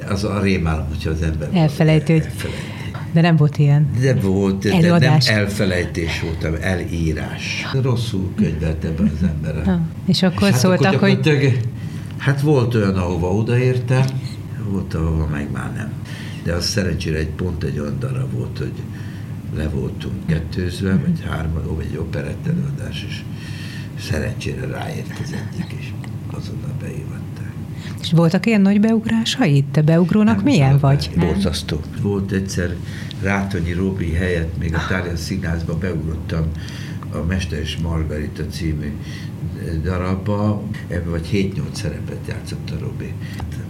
az a rémálom, hogyha az ember elfelejtő. Elfelejti. De nem volt ilyen De volt, Előadás. de nem elfelejtés volt, elírás. Rosszul könyvelt ebben az ember. Ha. És akkor és hát szóltak, akkor hogy... Hát volt olyan, ahova odaértem, volt, ahova meg már nem. De az szerencsére egy pont egy olyan darab volt, hogy le voltunk kettőzve, vagy hárman, vagy egy operett előadás, és szerencsére ráért az egyik, és azonnal beívatták. És voltak ilyen nagy beugrásai? Te beugrónak nem, milyen vagy? Borzasztó. Volt egyszer Rátonyi Robi helyett, még a Tália Színházba beugrottam a Mester és Margarita című darabba, vagy 7-8 szerepet játszott a Robi.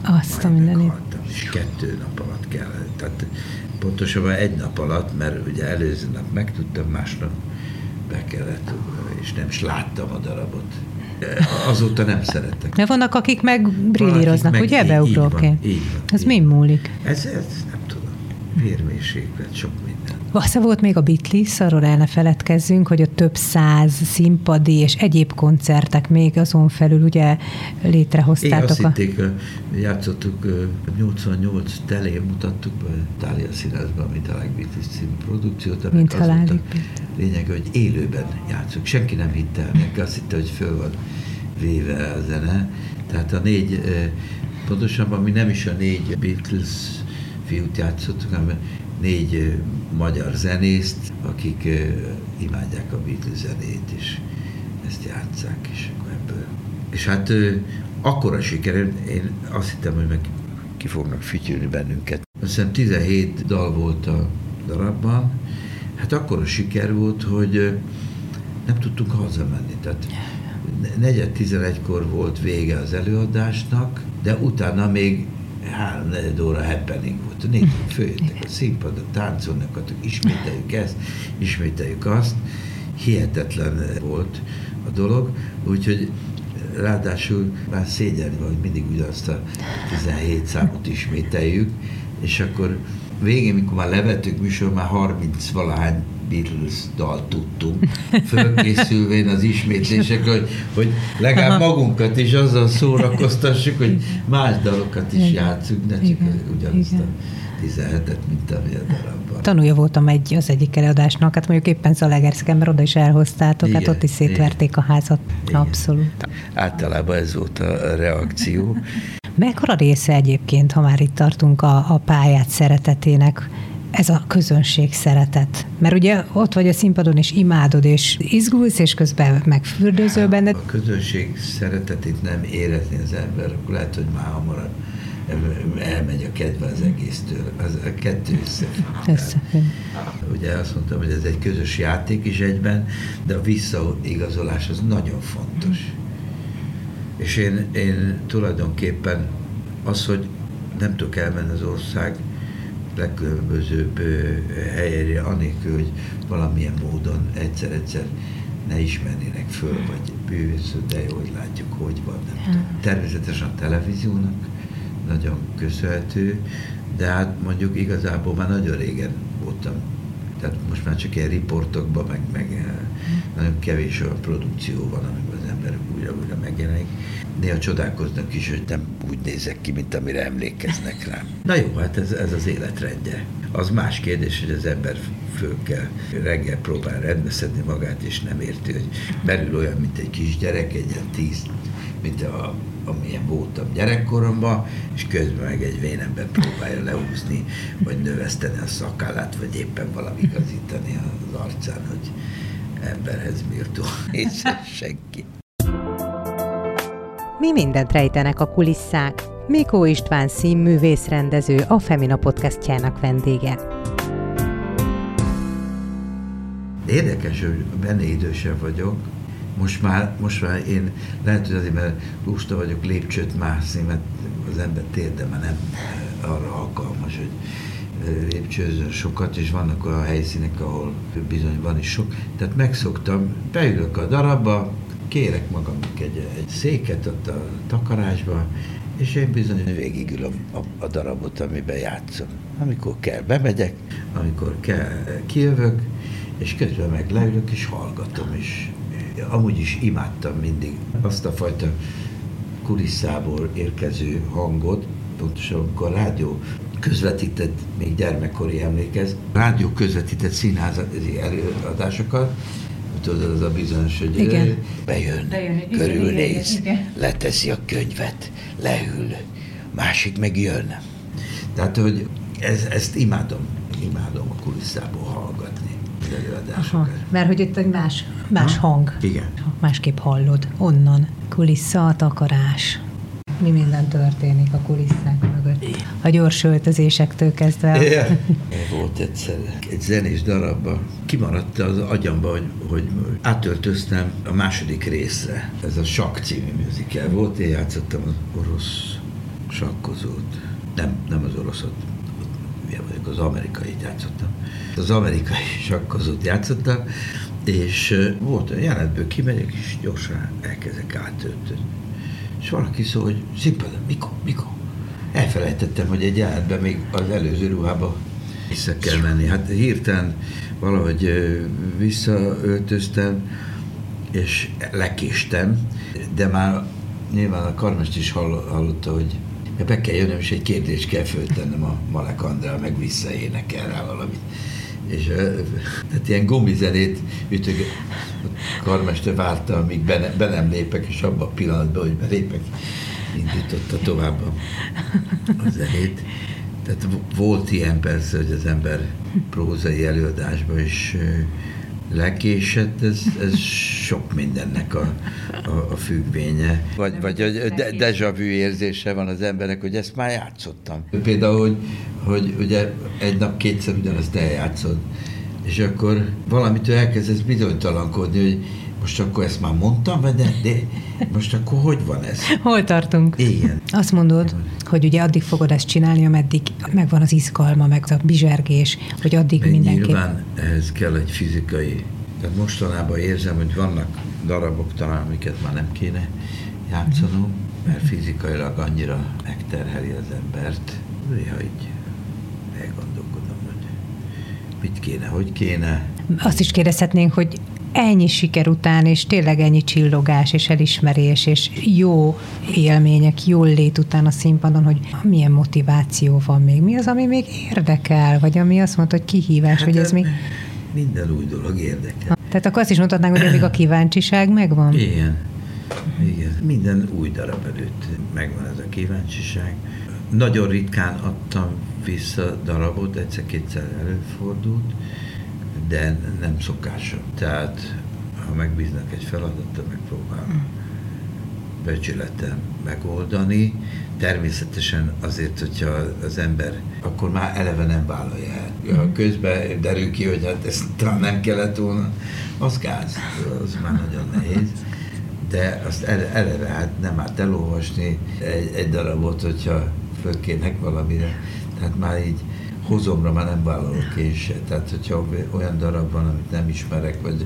Azt a mindenit. És kettő nap alatt kellett. Tehát pontosabban egy nap alatt, mert ugye előző nap megtudtam, másnap be kellett, és nem is láttam a darabot. Azóta nem szerettek. De vannak, akik meg brillíroznak, meg ugye, beugróként? Ez mi múlik? Ez, ez nem tudom. Vérmérséklet, sok Vassza volt még a Beatles, arról el ne feledkezzünk, hogy a több száz színpadi és egyéb koncertek még azon felül ugye létrehoztátok. Igen, azt hitték, játszottuk 88 telé, mutattuk be Tália Színházban, mint a Beatles című produkciót. Mint halálig. Lényeg, hogy élőben játszunk. Senki nem hitte el, neki azt hitte, hogy föl van véve a zene. Tehát a négy, pontosabban mi nem is a négy Beatles fiút játszottuk, hanem négy magyar zenészt, akik imádják a Beatles zenét, és ezt játszák, és akkor ebből. És hát akkora siker, én azt hittem, hogy meg ki fognak fütyülni bennünket. Azt hiszem 17 dal volt a darabban, hát akkora siker volt, hogy nem tudtunk hazamenni. Tehát negyed tizenegykor volt vége az előadásnak, de utána még három negyed óra happening volt. Négy följöttek a színpadra, táncolnak, ismételjük ezt, ismételjük azt. Hihetetlen volt a dolog, úgyhogy ráadásul már szégyelni hogy mindig ugyanazt a 17 számot ismételjük, és akkor végén, mikor már levettük műsor, már 30 valahány Beatles dal tudtunk, fölkészülvén az ismétlésekre, hogy, hogy legalább magunkat is azzal szórakoztassuk, hogy más dalokat is játszunk, ne csak igen, ugyanazt igen. a 17-et, mint a darabban. Tanulja voltam egy, az egyik előadásnak, hát mondjuk éppen Zalaegerszegen, mert oda is elhoztátok, igen, hát ott is szétverték igen. a házat. Igen. Abszolút. Általában ez volt a reakció. Mekkora része egyébként, ha már itt tartunk a, a pályát szeretetének, ez a közönség szeretet. Mert ugye ott vagy a színpadon, és imádod, és izgulsz, és közben megfürdőzöl benned. A közönség szeretetét nem érezni az ember, akkor lehet, hogy már hamarabb elmegy a kedve az egésztől. Az a kettő összefügg. Ugye azt mondtam, hogy ez egy közös játék is egyben, de a visszaigazolás az nagyon fontos. És én, én tulajdonképpen az, hogy nem tudok elmenni az ország legkülönbözőbb helyére, anélkül, hogy valamilyen módon egyszer-egyszer ne ismernének föl, vagy bűvész, de jó, hogy látjuk, hogy van. Nem tudom. Természetesen a televíziónak nagyon köszönhető, de hát mondjuk igazából már nagyon régen voltam tehát most már csak ilyen riportokban, meg, meg nagyon kevés olyan produkció van, amiben ember újra-újra megjelenik néha csodálkoznak is, hogy nem úgy nézek ki, mint amire emlékeznek rám. Na jó, hát ez, ez az életrendje. Az más kérdés, hogy az ember föl kell reggel próbál rendbeszedni magát, és nem érti, hogy belül olyan, mint egy kisgyerek, egy ilyen tíz, mint a, amilyen voltam gyerekkoromban, és közben meg egy vénemben próbálja lehúzni, vagy növeszteni a szakállát, vagy éppen valami igazítani az arcán, hogy emberhez méltó és senki. Mi mindent rejtenek a kulisszák? Mikó István színművészrendező, a Femina podcastjának vendége. Érdekes, hogy benne idősebb vagyok. Most már, most már én lehet, hogy azért, mert lusta vagyok lépcsőt mászni, mert az ember térdeme nem arra alkalmas, hogy lépcsőzön sokat, és vannak a helyszínek, ahol bizony van is sok. Tehát megszoktam, beülök a darabba, kérek magamnak egy, egy széket ott a takarásba, és én bizony végigülöm a, a darabot, amiben játszom. Amikor kell, bemegyek, amikor kell, kijövök, és közben meg leülök, és hallgatom is. Amúgy is imádtam mindig azt a fajta kulisszából érkező hangot, pontosan amikor a rádió közvetített, még gyermekkori emlékez, rádió közvetített színházi előadásokat, tudod, az a bizonyos, hogy igen. bejön, bejön körülnéz, igen, igen. leteszi a könyvet, leül, másik meg jön. Tehát, hogy ez, ezt imádom, imádom a kulisszából hallgatni Aha, mert hogy itt egy más, más ha? hang. Igen. Másképp hallod onnan. Kulissza, takarás mi minden történik a kulisszák mögött. A gyors öltözésektől kezdve. Yeah. Volt egyszer egy zenés darabban, kimaradt az agyamba, hogy, hogy átöltöztem a második részre. Ez a Sakk című musical volt, én játszottam az orosz sakkozót. Nem, nem az oroszot, ugye vagyok, az amerikai játszottam. Az amerikai sakkozót játszottam, és volt a jelenetből kimegyek, és gyorsan elkezdek átölteni. És valaki szól, hogy színpadon, mikor, mikor? Elfelejtettem, hogy egy jelenetben még az előző ruhába vissza kell menni. Hát hirtelen valahogy visszaöltöztem, és lekéstem, de már nyilván a karmest is hallotta, hogy be kell jönnöm, és egy kérdést kell föltennem a Malek Andrá, meg visszaénekel rá valamit. És tehát ilyen gomizenét ütök, a karmester várta, amíg be, be nem lépek, és abban a pillanatban, hogy belépek, indította tovább a, a zenét. Tehát volt ilyen persze, hogy az ember prózai előadásban is lekésett, ez, ez sok mindennek a, a, a függvénye. Vagy, vagy a de, deja vu érzése van az emberek, hogy ezt már játszottam. Például, hogy, hogy ugye egy nap kétszer ugyanezt eljátszod, és akkor valamitől elkezdesz bizonytalankodni, hogy most akkor ezt már mondtam, de, de most akkor hogy van ez? Hol tartunk? Igen. Azt mondod, hogy ugye addig fogod ezt csinálni, ameddig megvan az izgalma, meg a bizsergés, hogy addig Még mindenki... Nyilván ehhez kell egy fizikai. Tehát mostanában érzem, hogy vannak darabok talán, amiket már nem kéne játszanom, mert fizikailag annyira megterheli az embert. Néha így elgondolkodom, hogy mit kéne, hogy kéne. Azt is kérdezhetnénk, hogy ennyi siker után, és tényleg ennyi csillogás, és elismerés, és jó élmények, jól lét után a színpadon, hogy milyen motiváció van még, mi az, ami még érdekel, vagy ami azt mondta, hogy kihívás, hát hogy ez még... Minden új dolog érdekel. Tehát akkor azt is mondhatnánk, hogy még a kíváncsiság megvan? Igen. Igen. Minden új darab előtt megvan ez a kíváncsiság. Nagyon ritkán adtam vissza darabot, egyszer-kétszer előfordult, de nem szokása. Tehát, ha megbíznak egy feladattal, megpróbálom becsületem megoldani. Természetesen azért, hogyha az ember akkor már eleve nem vállalja el. Ha közben derül ki, hogy hát ezt talán nem kellett volna, az gáz, az már nagyon nehéz. De azt eleve hát nem árt elolvasni egy, egy darabot, hogyha fölkének valamire. Tehát már így hozomra már nem vállalok se. Tehát, hogyha olyan darab van, amit nem ismerek, vagy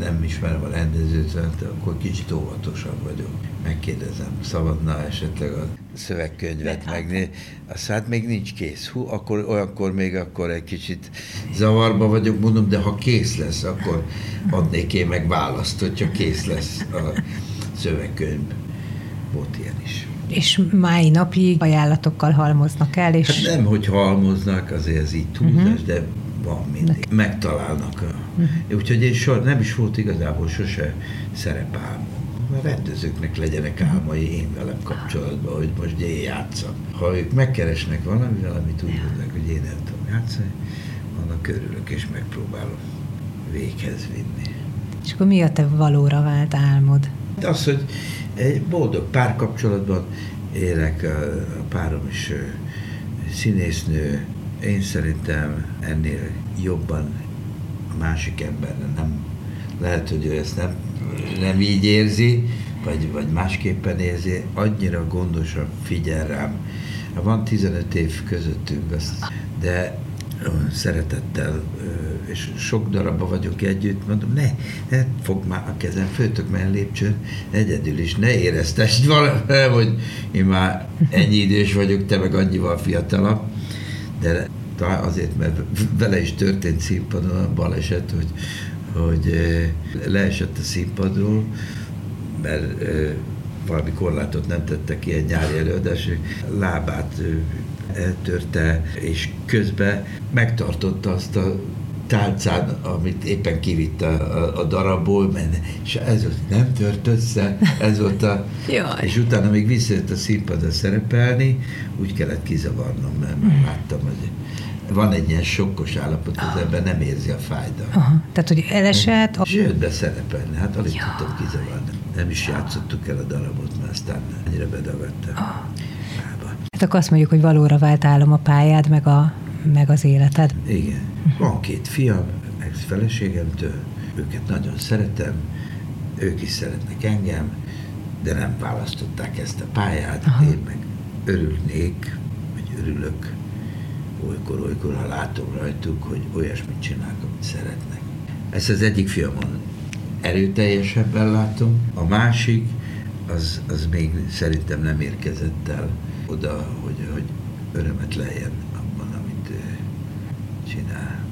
nem ismerem a rendezőt, hát akkor kicsit óvatosabb vagyok. Megkérdezem, szabadna esetleg a szövegkönyvet megnézni. Azt hát még nincs kész. Hú, akkor olyankor még akkor egy kicsit zavarba vagyok, mondom, de ha kész lesz, akkor adnék én meg választ, hogyha kész lesz a szövegkönyv. Volt ilyen is és mai napig ajánlatokkal halmoznak el, és... Hát nem, hogy halmoznak, azért ez így túlzás, uh-huh. de van mindig. Megtalálnak. Uh-huh. Úgyhogy én sor, nem is volt igazából sose szerepálmom. A rendezőknek legyenek álmai én velem kapcsolatban, hogy most én játszom. Ha ők megkeresnek valamivel, amit úgy mondják, hogy én el tudom játszani, annak örülök és megpróbálom véghez vinni. És akkor mi a te valóra vált álmod? Az, hogy egy boldog párkapcsolatban élek, a párom is színésznő. Én szerintem ennél jobban a másik ember nem, lehet, hogy ő ezt nem, nem így érzi, vagy, vagy másképpen érzi, annyira gondosan figyel rám. Van 15 év közöttünk, de szeretettel, és sok darabba vagyok együtt, mondom, ne, ne fog már a kezem, föltök már lépcsőn, egyedül is, ne éreztesd valami, hogy én már ennyi idős vagyok, te meg annyival fiatalabb, de talán azért, mert vele is történt színpadon a baleset, hogy, hogy leesett a színpadról, mert valami korlátot nem tettek ki egy nyári előadás, lábát eltörte, és közben megtartotta azt a tálcán, amit éppen kivitt a, a, a darabból, mert, és ez volt, nem tört össze, ez volt a... És utána még visszajött a színpadra szerepelni, úgy kellett kizavarnom, mert már láttam, hogy van egy ilyen sokkos állapot, az ember nem érzi a fájdalmat. Aha. Tehát, hogy elesett... A... És jött be szerepelni, hát alig ja. tudtam kizavarni. Nem is játszottuk el a darabot, mert aztán annyira bedagadtam. Ah. Hát akkor azt mondjuk, hogy valóra vált álom a pályád, meg, a, meg az életed. Igen. Van két fiam, ex-feleségemtől, őket nagyon szeretem, ők is szeretnek engem, de nem választották ezt a pályát, Aha. én meg örülnék, vagy örülök olykor-olykor, ha látom rajtuk, hogy olyasmit csinálnak, amit szeretnek. Ezt az egyik filmon erőteljesebben látom, a másik, az, az még szerintem nem érkezett el oda, hogy, hogy örömet lejjen csinál.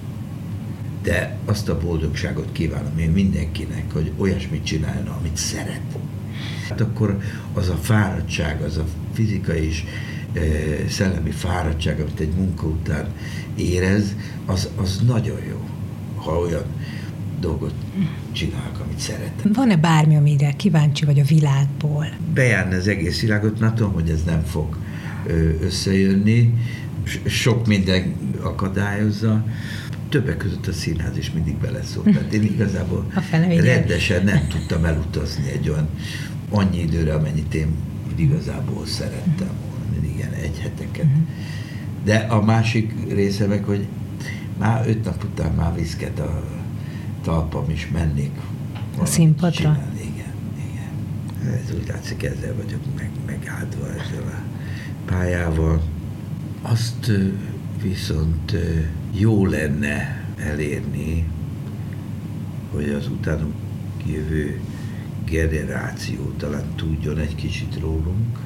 De azt a boldogságot kívánom én mindenkinek, hogy olyasmit csináljon, amit szeret. Hát akkor az a fáradtság, az a fizikai és e, szellemi fáradtság, amit egy munka után érez, az, az nagyon jó, ha olyan dolgot csinálok, amit szeretem. Van-e bármi, amire kíváncsi vagy a világból? Bejárni az egész világot, mert tudom, hogy ez nem fog összejönni, sok minden akadályozza, többek között a színház is mindig beleszólt. Tehát én igazából rendesen nem tudtam elutazni egy olyan annyi időre, amennyit én igazából szerettem volna, igen, egy heteket. Mhm. De a másik része meg, hogy már öt nap után már viszket a talpam is mennék. A színpadra? Csinálni. Igen, igen. Ez úgy látszik, ezzel vagyok meg, megáldva ezzel a pályával. Azt viszont jó lenne elérni, hogy az utánuk jövő generáció talán tudjon egy kicsit rólunk.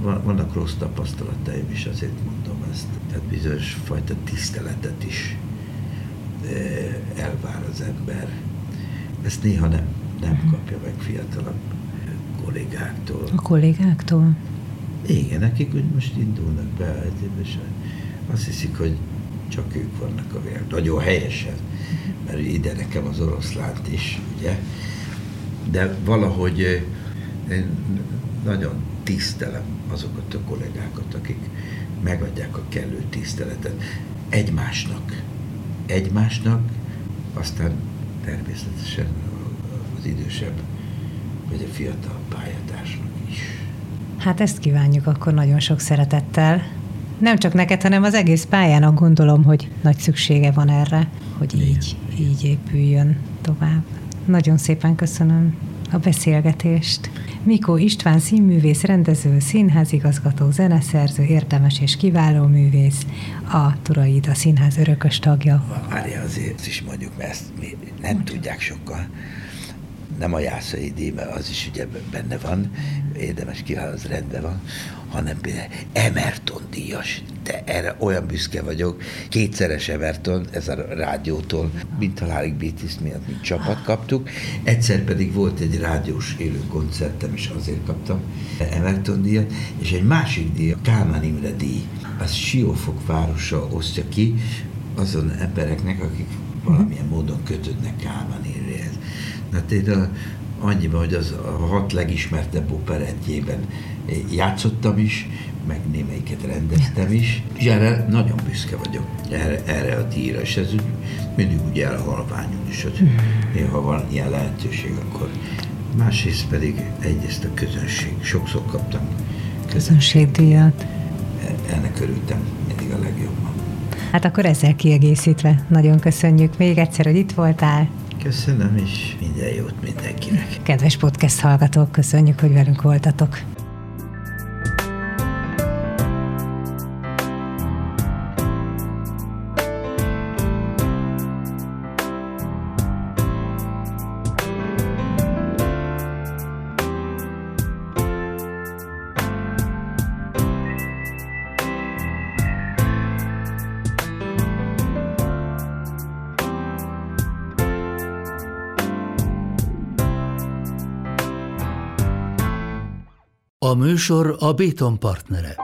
Vannak rossz tapasztalataim is, azért mondom ezt. Tehát bizonyos fajta tiszteletet is elvár az ember. Ezt néha nem, nem kapja meg fiatalabb kollégáktól. A kollégáktól? Igen, nekik úgy most indulnak be, és azt hiszik, hogy csak ők vannak a világ. Nagyon helyesen, mert ide nekem az oroszlánt is, ugye? De valahogy én nagyon tisztelem azokat a kollégákat, akik megadják a kellő tiszteletet egymásnak. Egymásnak, aztán természetesen az idősebb vagy a fiatal pályatársnak. Hát ezt kívánjuk akkor nagyon sok szeretettel. Nem csak neked, hanem az egész pályának gondolom, hogy nagy szüksége van erre, hogy így, így épüljön tovább. Nagyon szépen köszönöm a beszélgetést. Mikó István színművész, rendező, színházigazgató, zeneszerző, érdemes és kiváló művész, a Turaida Színház örökös tagja. Várja azért is mondjuk, mert ezt nem tudják sokkal nem a jászai díj, mert az is ugye benne van, érdemes kívánni, az rendben van, hanem például Emerton díjas. De erre olyan büszke vagyok, kétszeres Emerton, ez a rádiótól, mint halálig Beatles miatt, mint csapat kaptuk. Egyszer pedig volt egy rádiós élő koncertem, és azért kaptam Emerton díjat, és egy másik díj, Kálmán Imre díj, az Siófok városa osztja ki azon embereknek, akik valamilyen módon kötődnek Kálmán. Hát én a, annyiban, hogy az a hat legismertebb operettjében játszottam is, meg némelyiket rendeztem is, és erre nagyon büszke vagyok, erre, erre a díjra, és ez úgy, mindig úgy elhalványul is, hogy ha van ilyen lehetőség, akkor másrészt pedig egyrészt a közönség, sokszor kaptam közönségdíjat. Ennek örültem mindig a legjobban. Hát akkor ezzel kiegészítve nagyon köszönjük még egyszer, hogy itt voltál. Köszönöm, és minden jót mindenkinek. Kedves podcast hallgatók, köszönjük, hogy velünk voltatok. Műsor a Béton partnere.